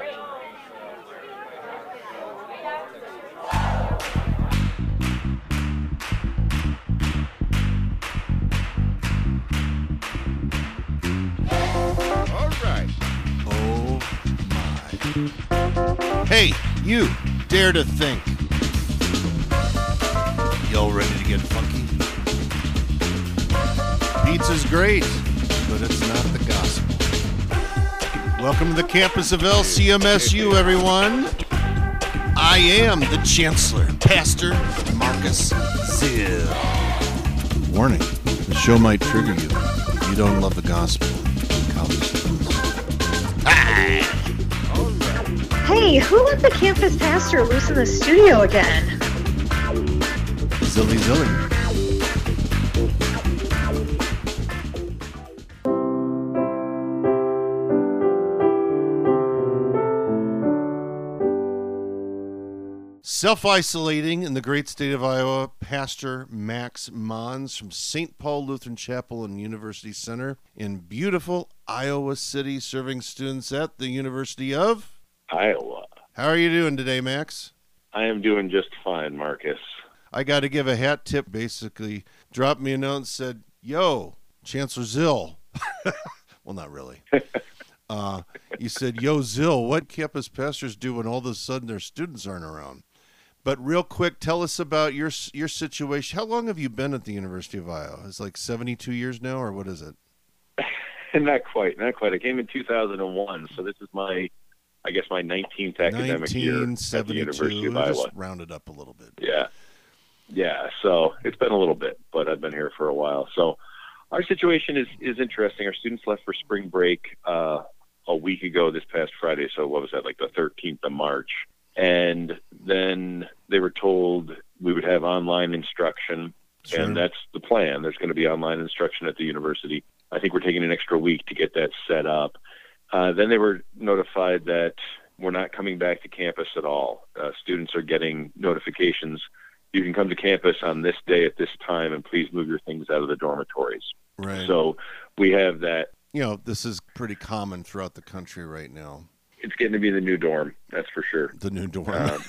Oh, hey, you, dare to think. Y'all ready to get funky? Pizza's great, but it's not the gospel. Welcome to the campus of LCMSU, everyone. I am the Chancellor, Pastor Marcus Zill. Warning the show might trigger you if you don't love the gospel. College. Hey, who let the campus pastor loose in the studio again? Zilly Zilly. Self isolating in the great state of Iowa, Pastor Max Mons from St. Paul Lutheran Chapel and University Center in beautiful Iowa City, serving students at the University of. Iowa. How are you doing today, Max? I am doing just fine, Marcus. I got to give a hat tip. Basically, dropped me a note and said, "Yo, Chancellor Zill." well, not really. Uh, you said, "Yo, Zill, what campus pastors do when all of a sudden their students aren't around?" But real quick, tell us about your your situation. How long have you been at the University of Iowa? It's like seventy-two years now, or what is it? not quite, not quite. I came in 2001, so this is my, I guess, my 19th academic year at the University of Iowa. round it up a little bit. Yeah, yeah. So it's been a little bit, but I've been here for a while. So our situation is is interesting. Our students left for spring break uh, a week ago this past Friday. So what was that? Like the 13th of March. And then they were told we would have online instruction Sure. and that's the plan. There's going to be online instruction at the university. I think we're taking an extra week to get that set up. Uh, then they were notified that we're not coming back to campus at all. Uh, students are getting notifications. You can come to campus on this day at this time, and please move your things out of the dormitories. right. So we have that. you know, this is pretty common throughout the country right now. It's getting to be the new dorm, that's for sure. The new dorm. Um,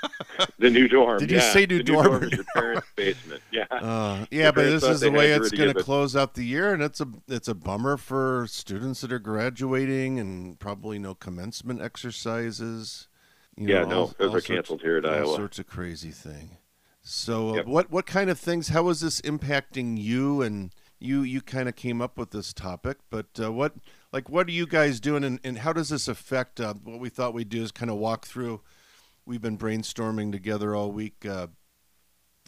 the new dorm. Did you yeah. say new the dorm New dorm is your parents' basement. Yeah. Uh, yeah, but this is the way it's going to close out the year, and it's a it's a bummer for students that are graduating and probably no commencement exercises. You yeah, know, no, all- those all are sorts- canceled here at all Iowa. sorts of crazy thing. So, uh, Yep. what what kind of things? How is this impacting you? And you you kind of came up with this topic, but uh, what like what are you guys doing, and, and how does this affect uh, what we thought we'd do? Is kind of walk through. We've been brainstorming together all week. Uh,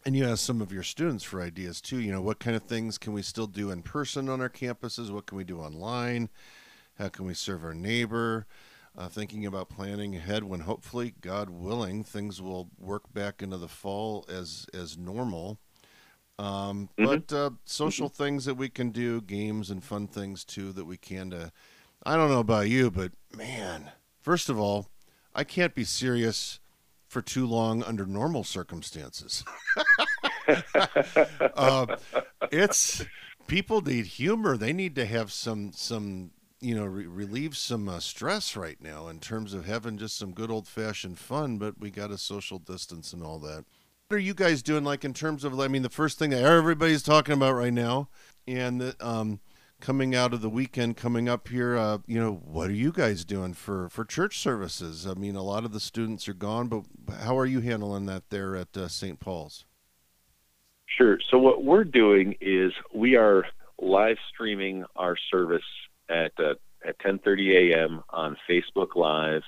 and you asked some of your students for ideas too. You know, what kind of things can we still do in person on our campuses? What can we do online? How can we serve our neighbor? Uh, thinking about planning ahead when hopefully, God willing, things will work back into the fall as as normal. Um, Mhm. But uh, social things that we can do, games and fun things too that we can. To, I don't know about you, but man, first of all, I can't be serious for too long under normal circumstances. uh, it's people need humor. They need to have some some you know re- relieve some uh, stress right now in terms of having just some good old fashioned fun. But we got a social distance and all that. What are you guys doing? Like in terms of I mean, the first thing that everybody's talking about right now, and the, um, coming out of the weekend coming up here uh, you know what are you guys doing for for church services i mean a lot of the students are gone but how are you handling that there at uh, st paul's Sure. So what we're doing is we are live streaming our service at uh, at 10:30 a.m. on Facebook Live,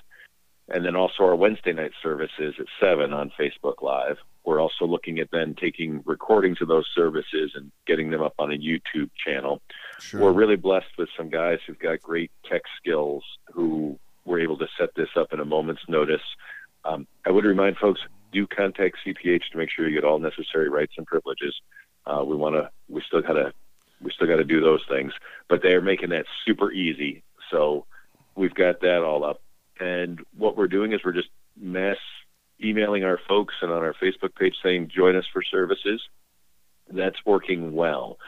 and then also our Wednesday night services at seven on Facebook Live. We're also looking at then taking recordings of those services and getting them up on a YouTube channel. sure We're really blessed with some guys who've got great tech skills who were able to set this up in a moment's notice. Um, I would remind folks do contact CPH to make sure you get all necessary rights and privileges. Uh, we want to. We still gotta. We still got to do those things, but they are making that super easy. So we've got that all up, and what we're doing is we're just mass emailing our folks and on our Facebook page saying join us for services. That's working well.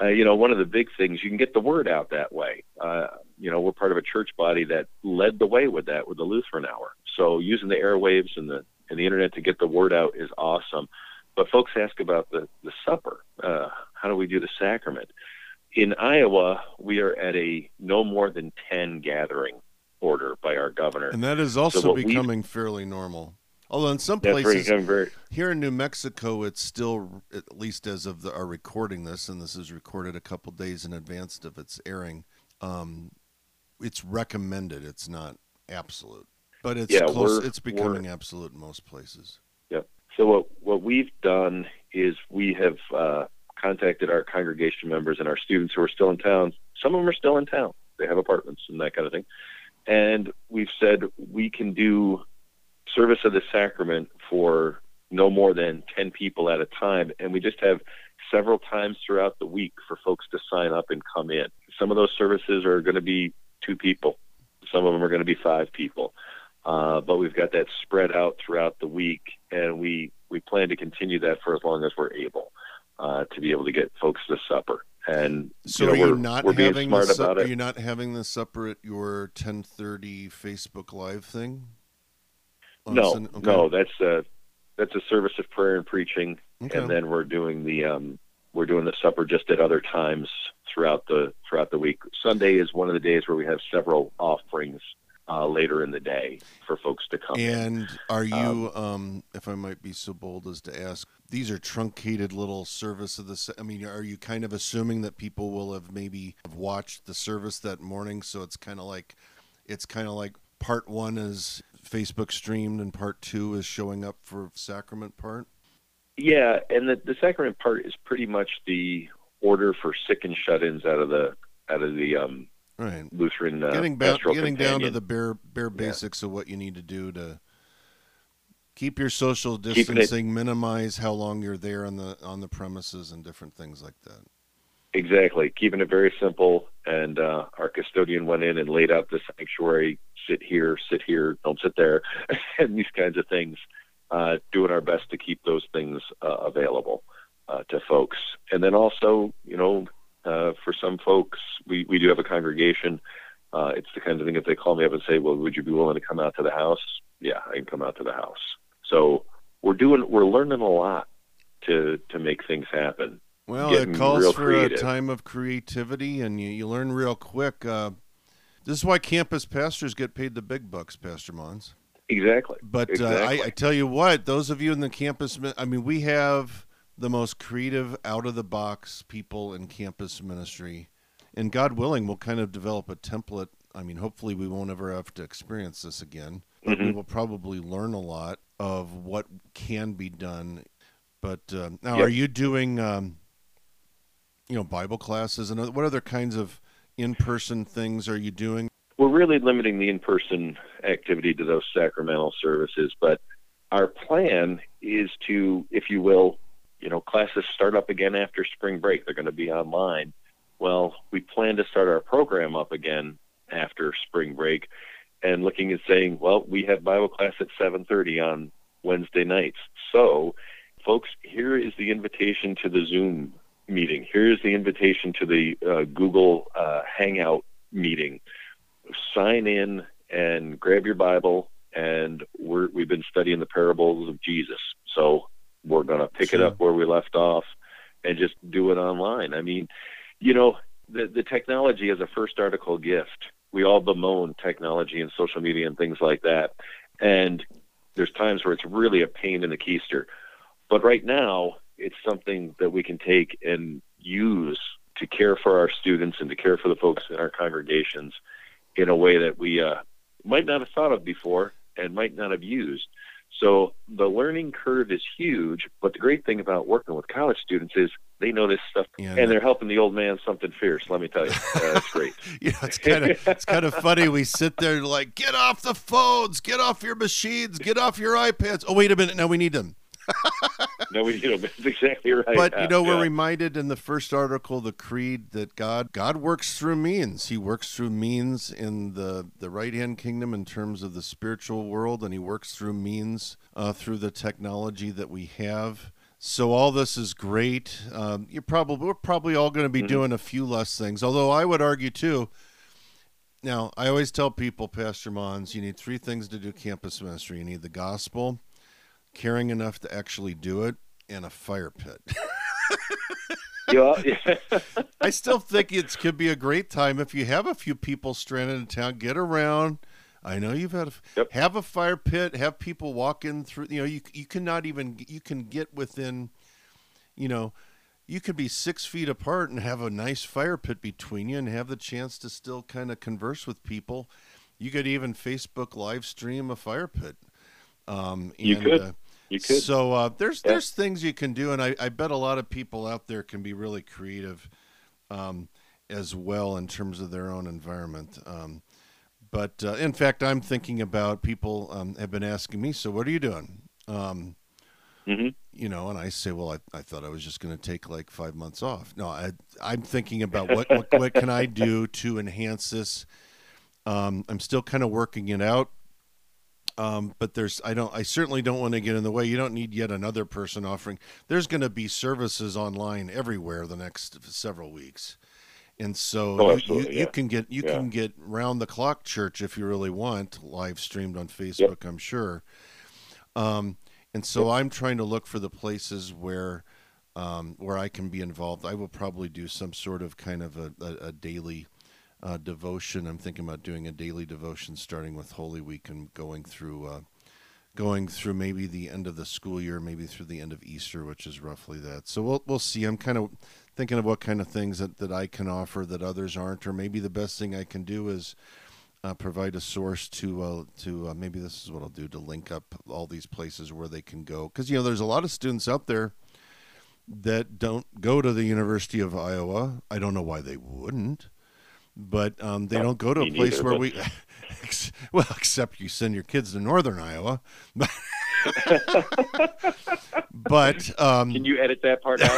uh, you know, one of the big things you can get the word out that way. Uh, you know, we're part of a church body that led the way with that with the Lutheran Hour. So using the airwaves and the and the internet to get the word out is awesome. But folks ask about the the supper. Uh, how do we do the sacrament? In Iowa, we are at a no more than ten gathering order by our governor, and that is also So becoming fairly normal. Although in some that's places, Here in New Mexico, it's still, at least as of the, our recording this, and this is recorded a couple days in advance of its airing. Um, it's recommended. It's not absolute, but it's Yeah, close. It's becoming absolute in most places. Yep. So what what we've done is we have uh, contacted our congregation members and our students who are still in town. Some of them are still in town. They have apartments and that kind of thing. And we've said we can do service of the sacrament for no more than 10 people at a time. And we just have several times throughout the week for folks to sign up and come in. Some of those services are going to be two people, some of them are going to be five people. Uh, but we've got that spread out throughout the week, and we, we plan to continue that for as long as we're able uh, to be able to get folks to supper. And So you know, are you we're, not we're having the about Are you not having the supper at your 10:30 Facebook Live thing? On No, okay. no, that's a that's a service of prayer and preaching, Okay. and then we're doing the um, we're doing the supper just at other times throughout the throughout the week. Sunday is one of the days where we have several offerings uh, later in the day for folks to come. And are you, um, if I might be so bold as to ask, these are truncated little service of the. I mean, are you kind of assuming that people will have maybe have watched the service that morning? So it's kind of like, it's kind of like part one is Facebook streamed and part two is showing up for sacrament part. Yeah, and the, the sacrament part is pretty much the order for sick and shut-ins out of the out of the um, Right. Lutheran uh, getting ba- getting down to the bare bare Yeah. basics of what you need to do to keep your social distancing, minimize how long you're there on the on the premises, and different things like that. Exactly, keeping it very simple. And uh, our custodian went in and laid out the sanctuary: sit here, sit here, don't sit there, and these kinds of things. Uh, doing our best to keep those things uh, available uh, to folks, and then also, you know, uh, for some folks, we we do have a congregation. Uh, it's the kind of thing if they call me up and say, "Well, would you be willing to come out to the house?" Yeah, I can come out to the house. So we're doing, we're learning a lot to to make things happen. Well, it calls for creative. a time of creativity, and you, you learn real quick. Uh, this is why campus pastors get paid the big bucks, Pastor Mons. Exactly. But uh. I, I tell you what, those of you in the campus, I mean, we have the most creative, out of the box people in campus ministry. And God willing, we'll kind of develop a template. I mean, hopefully, we won't ever have to experience this again. But we will probably learn a lot of what can be done. But uh, now, Yep. are you doing, um, you know, Bible classes and what other kinds of in-person things are you doing? we're really limiting the in-person activity to those sacramental services, but our plan is to, if you will, you know, classes start up again after spring break. They're going to be online. Well, we plan to start our program up again after spring break, and looking at saying, well, we have Bible class at 7:30 on Wednesday nights. So, folks, here is the invitation to the Zoom meeting. Here is the invitation to the uh, Google uh, Hangout meeting sign in and grab your Bible. And we're, we've been studying the parables of Jesus. So we're going to pick Sure. it up where we left off and just do it online. I mean, you know, the, the technology is a first article gift. We all bemoan technology and social media and things like that. And there's times where it's really a pain in the keister. But right now, it's something that we can take and use to care for our students and to care for the folks in our congregations in a way that we uh, might not have thought of before and might not have used. So the learning curve is huge, but the great thing about working with college students is they know this stuff And- and they're helping the old man something fierce. Let me tell you, uh, it's great. you know, it's kind of it's kind of funny. We sit there like, get off the phones, get off your machines, get off your iPads. Oh, wait a minute, now we need them. no, we, you know, that's exactly right. But you know, we're Yeah. reminded in the first article, the creed, that God God works through means. He works through means in the the right hand kingdom in terms of the spiritual world, and He works through means uh, through the technology that we have. So all this is great. Um, you're probably we're probably all going to be Mhm. doing a few less things. Although I would argue too. Now I always tell people, Pastor Mons, you need three things to do campus ministry. You need the gospel, caring enough to actually do it, and a fire pit. Yeah. I still think it could be a great time if you have a few people stranded in town. Get around. I know you've had a, Yep. have a fire pit. Have people walk in through. You know, you you cannot even you can get within. You know, you could be six feet apart and have a nice fire pit between you, and have the chance to still kind of converse with people. You could even Facebook live stream a fire pit. Um, You and, could. Uh, you could. so uh, there's Yeah. there's things you can do, and I, I bet a lot of people out there can be really creative um, as well in terms of their own environment. Um, but uh, in fact, I'm thinking about people um, have been asking me, so what are you doing? Um, hmm you know, and I say, well, I, I thought I was just going to take like five months off. No, I, I'm thinking about what, what, what can I do to enhance this. Um, I'm still kind of working it out. Um, but there's, I don't, I certainly don't want to get in the way. You don't need yet another person offering. There's going to be services online everywhere the next several weeks. And so Oh, you, you, yeah. can get, you Yeah. can get round the clock church if you really want live streamed on Facebook, I'm sure. Um, and so I'm trying to look for the places where um, where I can be involved. I will probably do some sort of kind of a, a, a daily uh, devotion. I'm thinking about doing a daily devotion starting with Holy Week and going through uh, going through maybe the end of the school year, maybe through the end of Easter, which is roughly that. So we'll we'll see. I'm kind of thinking of what kind of things that, that I can offer that others aren't, or maybe the best thing I can do is uh, provide a source to uh, to uh, maybe this is what I'll do to link up all these places where they can go because you know there's a lot of students out there that don't go to the University of Iowa. I don't know why they wouldn't, but um, they No, don't go to a place neither, where but- we. well, except you send your kids to Northern Iowa, but um, Can you edit that part out?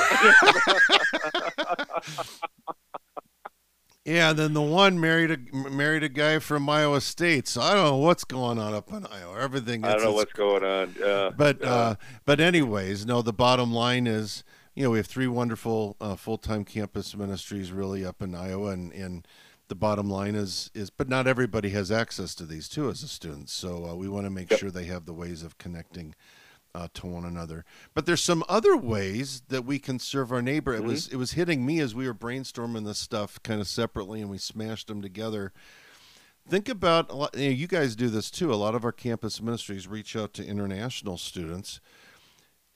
Yeah, and then the one married a married a guy from Iowa State. So I don't know what's going on up in Iowa. Everything. I don't know what's going on. Uh, But uh, uh, but anyways, no. The bottom line is, you know, we have three wonderful uh, full time campus ministries really up in Iowa, and and the bottom line is is, but not everybody has access to these too as a student. So uh, we want to make Yep. sure they have the ways of connecting. Uh, to one another, but there's some other ways that we can serve our neighbor. It Mhm. was it was hitting me as we were brainstorming this stuff kind of separately, and we smashed them together think about a lot, you, know, you guys do this too a lot of our campus ministries reach out to international students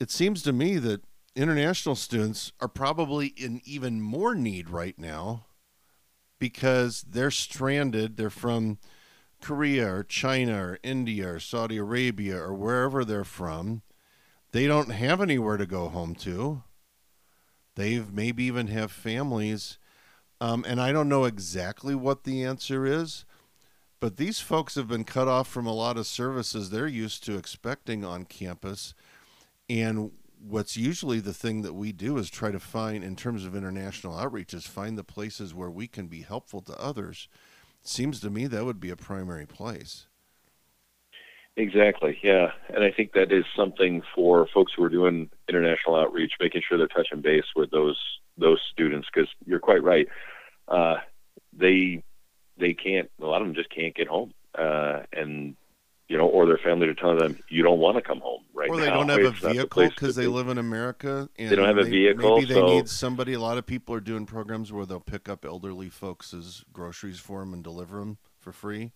it seems to me that international students are probably in even more need right now because they're stranded they're from korea or china or india or saudi arabia or wherever they're from. They don't have anywhere to go home to. They've maybe even have families. Um, and i don't know exactly what the answer is but these folks have been cut off from a lot of services they're used to expecting on campus. And what's usually the thing that we do is try to find, in terms of international outreach, is find the places where we can be helpful to others. Seems to me that would be a primary place. Exactly, yeah. And I think that is something for folks who are doing international outreach, making sure they're touching base with those those students because you're quite right. Uh, they they can't. A lot of them just can't get home, uh, and you know, or their family to tell them you don't want to come home right now. or now. they don't have a It's the vehicle because they be. live in America. And They don't have a vehicle, Maybe they so- need somebody. A lot of people are doing programs where they'll pick up elderly folks' groceries for them and deliver them for free.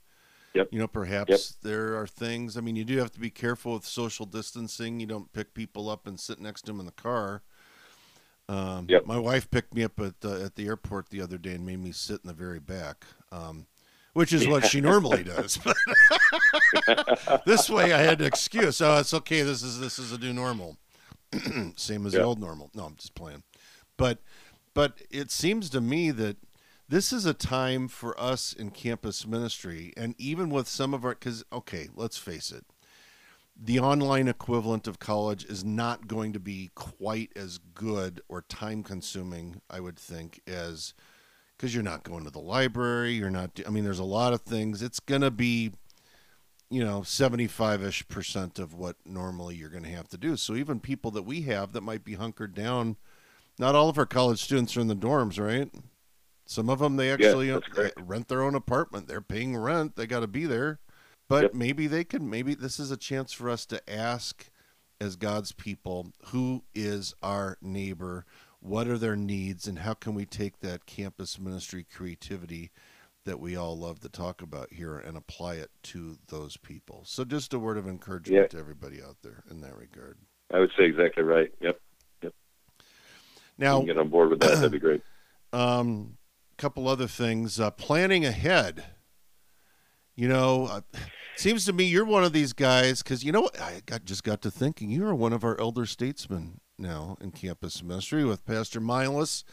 Yep. You know, perhaps there are things. I mean, you do have to be careful with social distancing. You don't pick people up and sit next to them in the car. Um, Yep. My wife picked me up at the, at the airport the other day and made me sit in the very back, um, which is what she normally does. this way, I had an excuse. Oh, it's okay. This is this is a new normal, same as the old normal. No, I'm just playing. But but it seems to me that this is a time for us in campus ministry, and even with some of our because okay, let's face it, the online equivalent of college is not going to be quite as good or time consuming, I would think, as because you're not going to the library, you're not. I mean, there's a lot of things. It's gonna be you know 75ish percent of what normally you're going to have to do. So even people that we have that might be hunkered down, not all of our college students are in the dorms, right? Some of them they actually uh, rent their own apartment. They're paying rent. They got to be there. But Yep. maybe they can. Maybe this is a chance for us to ask, as God's people, who is our neighbor? What are their needs, and how can we take that campus ministry creativity that we all love to talk about here and apply it to those people? So, just a word of encouragement Yeah. to everybody out there in that regard. I would say exactly right. Yep. Yep. Now, get on board with that. That'd be great. Um, couple other things. Uh, planning ahead. You know, uh, seems to me you're one of these guys because you know what? I got just got to thinking you are one of our elder statesmen now in campus ministry with Pastor Milas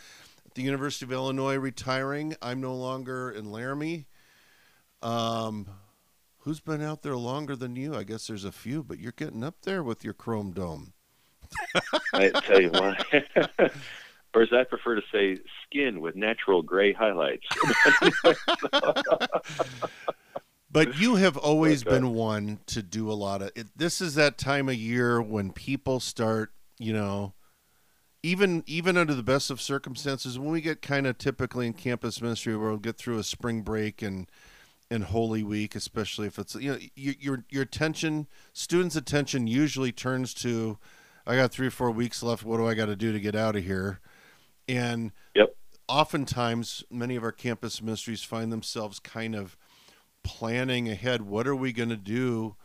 at the University of Illinois retiring. I'm no longer in Laramie. Um, who's been out there longer than you? I guess there's a few, but you're getting up there with your chrome dome. I tell you what. or as I prefer to say, skin with natural gray highlights. But you have always Okay. been one to do a lot of it. This is that time of year when people start, you know, even even under the best of circumstances, when we get kind of typically in campus ministry, where we'll get through a spring break and and Holy Week, especially if it's you know your your, your attention, students' attention usually turns to, I got three or four weeks left. What do I got to do to get out of here? And Yep. oftentimes, many of our campus ministries find themselves kind of planning ahead. What are we going to do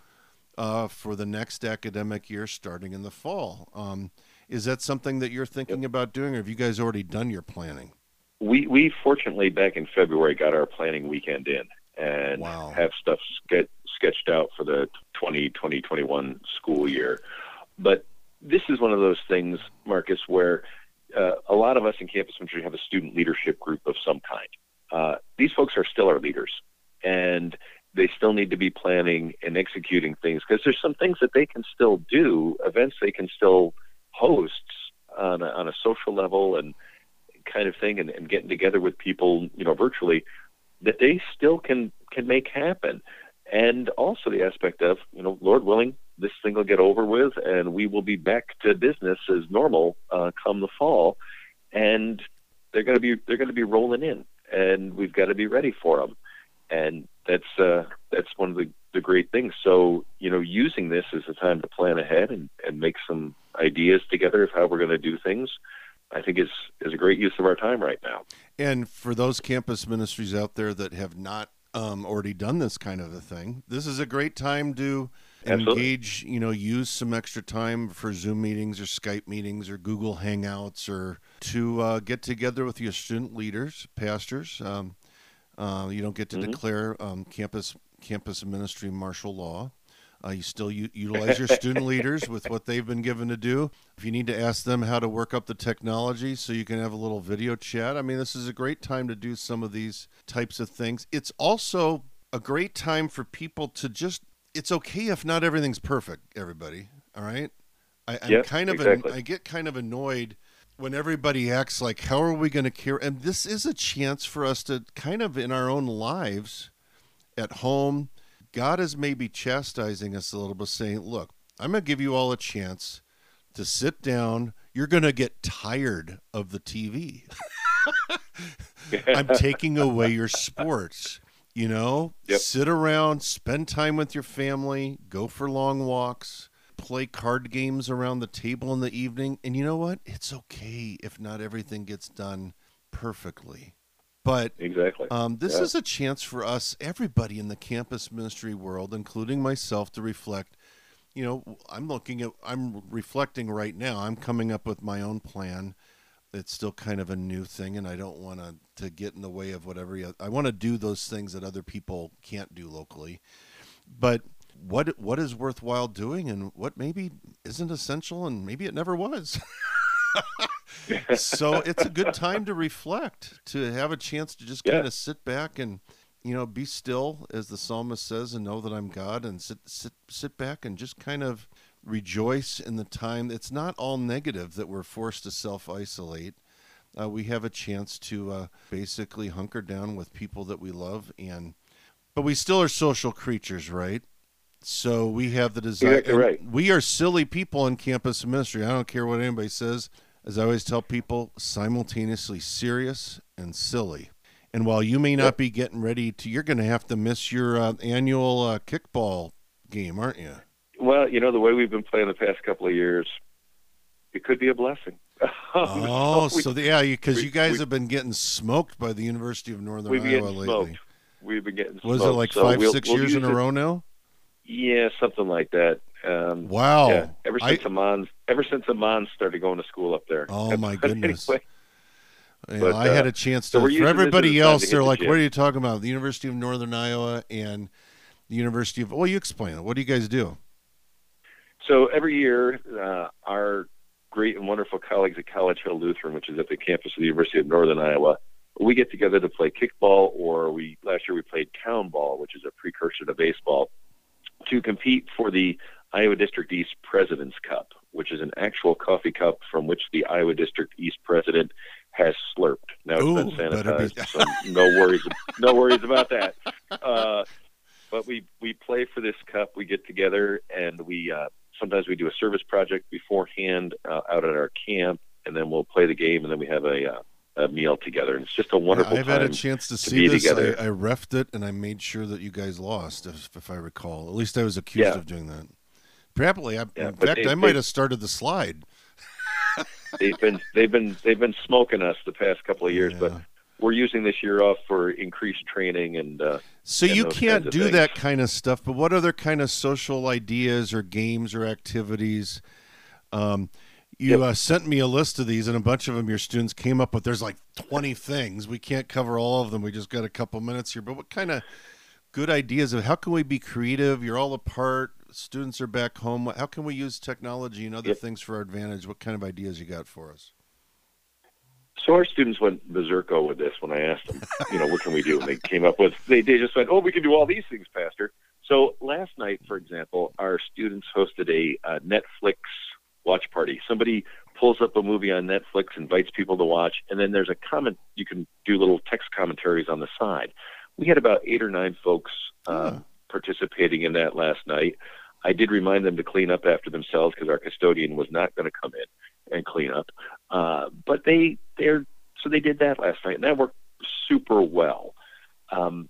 uh, for the next academic year starting in the fall? Um, is that something that you're thinking about doing, or have you guys already done your planning? we we fortunately back in February got our planning weekend in and Wow. have stuff ske- sketched out for the 2020 21 school year. But this is one of those things, Marcus, where uh, a lot of us in campus ministry have a student leadership group of some kind. Uh, these folks are still our leaders, and they still need to be planning and executing things because there's some things that they can still do, events they can still host on a, on a social level and kind of thing and, and getting together with people, you know, virtually that they still can can make happen. And also the aspect of, you know, Lord willing, this thing will get over with and we will be back to business as normal uh, come the fall. And they're going to be they're going to be rolling in and we've got to be ready for them. And that's uh, that's one of the, the great things. So, you know, using this as a time to plan ahead and, and make some ideas together of how we're going to do things I think is is a great use of our time right now. And for those campus ministries out there that have not um, already done this kind of a thing, this is a great time to Absolutely. engage. You know, use some extra time for Zoom meetings or Skype meetings or Google Hangouts or to uh, get together with your student leaders, pastors. Um, uh, you don't get to Mhm. declare um, campus campus ministry martial law. Uh, you still u- utilize your student leaders with what they've been given to do. If you need to ask them how to work up the technology so you can have a little video chat, I mean, this is a great time to do some of these types of things. It's also a great time for people to just, it's okay if not everything's perfect, everybody. All right. I, I'm Yep, kind of, exactly. an, I get kind of annoyed when everybody acts like, how are we going to care? And this is a chance for us to kind of in our own lives at home, God is maybe chastising us a little bit, saying, Look, I'm going to give you all a chance to sit down. You're going to get tired of the TV. I'm taking away your sports. You know, Yep. sit around, spend time with your family, go for long walks, play card games around the table in the evening. And you know what? It's okay if not everything gets done perfectly. But exactly. um, this Yeah. is a chance for us, everybody in the campus ministry world, including myself, to reflect. You know, I'm looking at, I'm reflecting right now. I'm coming up with my own plan. It's still kind of a new thing, and I don't want to to get in the way of whatever. you- I want to do those things that other people can't do locally. But what what is worthwhile doing, and what maybe isn't essential, and maybe it never was. so it's a good time to reflect, to have a chance to just Yeah. kind of sit back and you know be still, as the psalmist says, and know that I'm God, and sit sit sit back and just kind of rejoice in the time. It's not all negative that we're forced to self isolate. Uh, we have a chance to uh, basically hunker down with people that we love, and but we still are social creatures, right? So we have the desire. Right. We are silly people in campus ministry. I don't care what anybody says. As I always tell people, simultaneously serious and silly. And while you may not Yep. be getting ready to, you're going to have to miss your uh, annual uh, kickball game, aren't you? Well, you know the way we've been playing the past couple of years, it could be a blessing. Oh, we, so the, yeah, because you guys we- have been getting smoked by the University of Northern Iowa lately. smoked. We've been getting Was it like So 5 we'll- 6 we'll years in a row now? Yeah, something like that. Um, Wow. Yeah, ever I- since Amon, ever since Amon started going to school up there. Oh, my goodness. anyway, Yeah, But, I had uh, a chance to. we're for using this as a everybody else, they're like, gym. "What are you talking about?" The University of Northern Iowa and the University of. Well, you explain it. What do you guys do? So every year, uh, our great and wonderful colleagues at College Hill Lutheran, which is at the campus of the University of Northern Iowa, we get together to play kickball, or we last year we played town ball, which is a precursor to baseball, to compete for the Iowa District East President's Cup, which is an actual coffee cup from which the Iowa District East president has slurped. Now it's Ooh, been better be- sanitized, so no worries, no worries about that. Uh, but we we play for this cup. We get together and we uh, sometimes we do a service project beforehand uh, out at our camp, and then we'll play the game, and then we have a, uh, a meal together. And it's just a wonderful I've time. had a chance to, to see this. together. I, I refed it, and I made sure that you guys lost, if, if I recall. At least I was accused Yeah. of doing that. Probably. I, Yeah, in fact, they- I might they- have started the slide. they've been they've been they've been smoking us the past couple of years, but we're using this year off for increased training and. Uh, So and you can't do things. that kind of stuff, but what other kind of social ideas or games or activities? Um, you Yep. uh, sent me a list of these, and a bunch of them your students came up with. There's like 20 things. We can't cover all of them. We just got a couple minutes here. But what kind of good ideas of how can we be creative? You're all apart. Students are back home. How can we use technology and other Yep. things for our advantage? What kind of ideas you got for us? So our students went berserko with this when I asked them, you know, what can we do? And they came up with, they, they just went, oh, we can do all these things, Pastor. So last night, for example, our students hosted a uh, Netflix watch party. Somebody pulls up a movie on Netflix, invites people to watch, and then there's a comment. You can do little text commentaries on the side. We had about eight or nine folks uh, Huh. participating in that last night. I did remind them to clean up after themselves because our custodian was not going to come in and clean up. Uh, but they they're so they did that last night, and that worked super well. Um,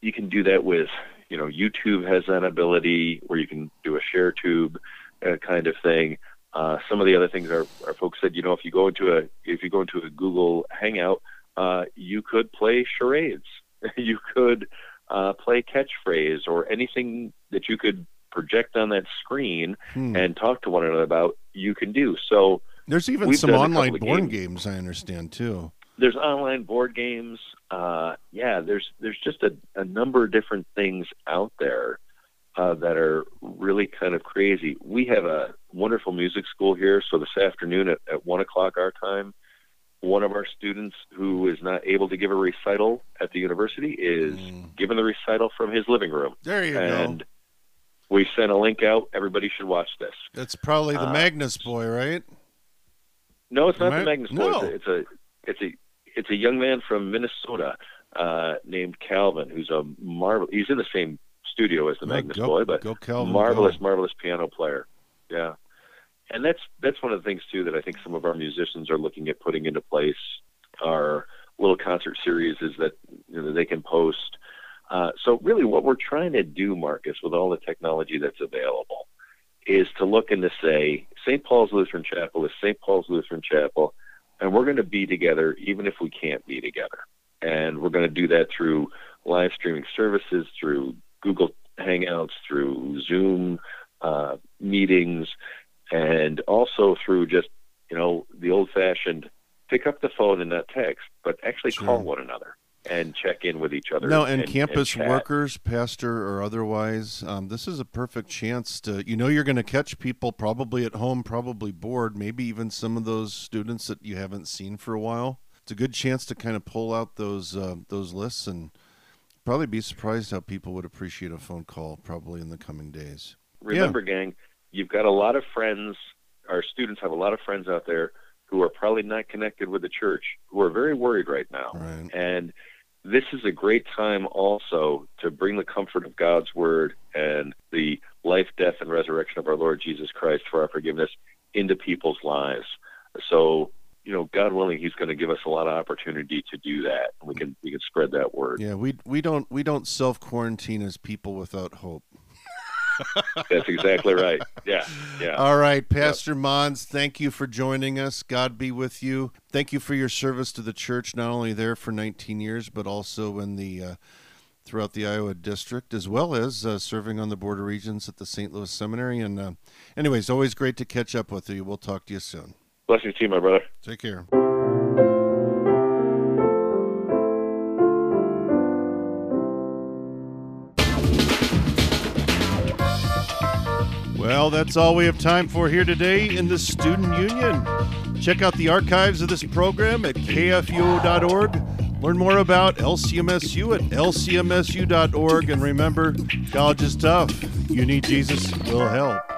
you can do that with you know YouTube has that ability where you can do a share tube uh, kind of thing. Uh, some of the other things our, are folks said you know if you go into a if you go into a Google Hangout, uh, you could play charades, you could uh, play catchphrase or anything that you could project on that screen Hmm. and talk to one another about. You can do so. There's even some online board games. games. I understand too. there's online board games. Uh, yeah, there's there's just a, a number of different things out there uh, that are really kind of crazy. We have a wonderful music school here, so this afternoon at, at one o'clock our time, one of our students who is not able to give a recital at the university is Mm. giving the recital from his living room, There you and go. And we sent a link out. Everybody should watch this. That's probably the uh, Magnus boy, right? No, it's not Right? the Magnus No. Boys. It's a it's a it's a young man from Minnesota uh, named Calvin, who's a marvel. He's in the same studio as the Magnus go, Boy, but go Calvin, marvelous, go. marvelous piano player. And that's that's one of the things too that I think some of our musicians are looking at putting into place. Our little concert series is that you know, they can post. Uh, so really, what we're trying to do, Marcus, with all the technology that's available, is to look and to say St. Paul's Lutheran Chapel is St. Paul's Lutheran Chapel, and we're going to be together even if we can't be together. And we're going to do that through live streaming services, through Google Hangouts, through Zoom uh, meetings, and also through just you know the old-fashioned pick up the phone and not text, but actually Sure. call one another and check in with each other. No, and, campus chat. workers, pastor or otherwise, um, this is a perfect chance to. You know, you're going to catch people probably at home, probably bored, maybe even some of those students that you haven't seen for a while. It's a good chance to kind of pull out those uh, those lists and probably be surprised how people would appreciate a phone call probably in the coming days. remember, gang, you've got a lot of friends. Our students have a lot of friends out there who are probably not connected with the church, who are very worried right now. Right. And this is a great time also to bring the comfort of God's word and the life, death, and resurrection of our Lord Jesus Christ for our forgiveness into people's lives. So, you know, God willing, He's going to give us a lot of opportunity to do that. We can we can spread that word. Yeah, we we don't we don't self quarantine as people without hope. That's exactly right. Yeah, yeah. All right, Pastor yep. Mons, thank you for joining us. God be with you. Thank you for your service to the church, not only there for 19 years, but also in the uh, throughout the Iowa district, as well as uh, serving on the Board of Regents at the St. Louis Seminary. And, uh, anyways, always great to catch up with you. We'll talk to you soon. Blessings to you, my brother. Take care. Well, that's all we have time for here today in the Student Union. Check out the archives of this program at kfuo.org. Learn more about LCMSU at lcmsu.org. And remember, college is tough. You need Jesus, we'll help.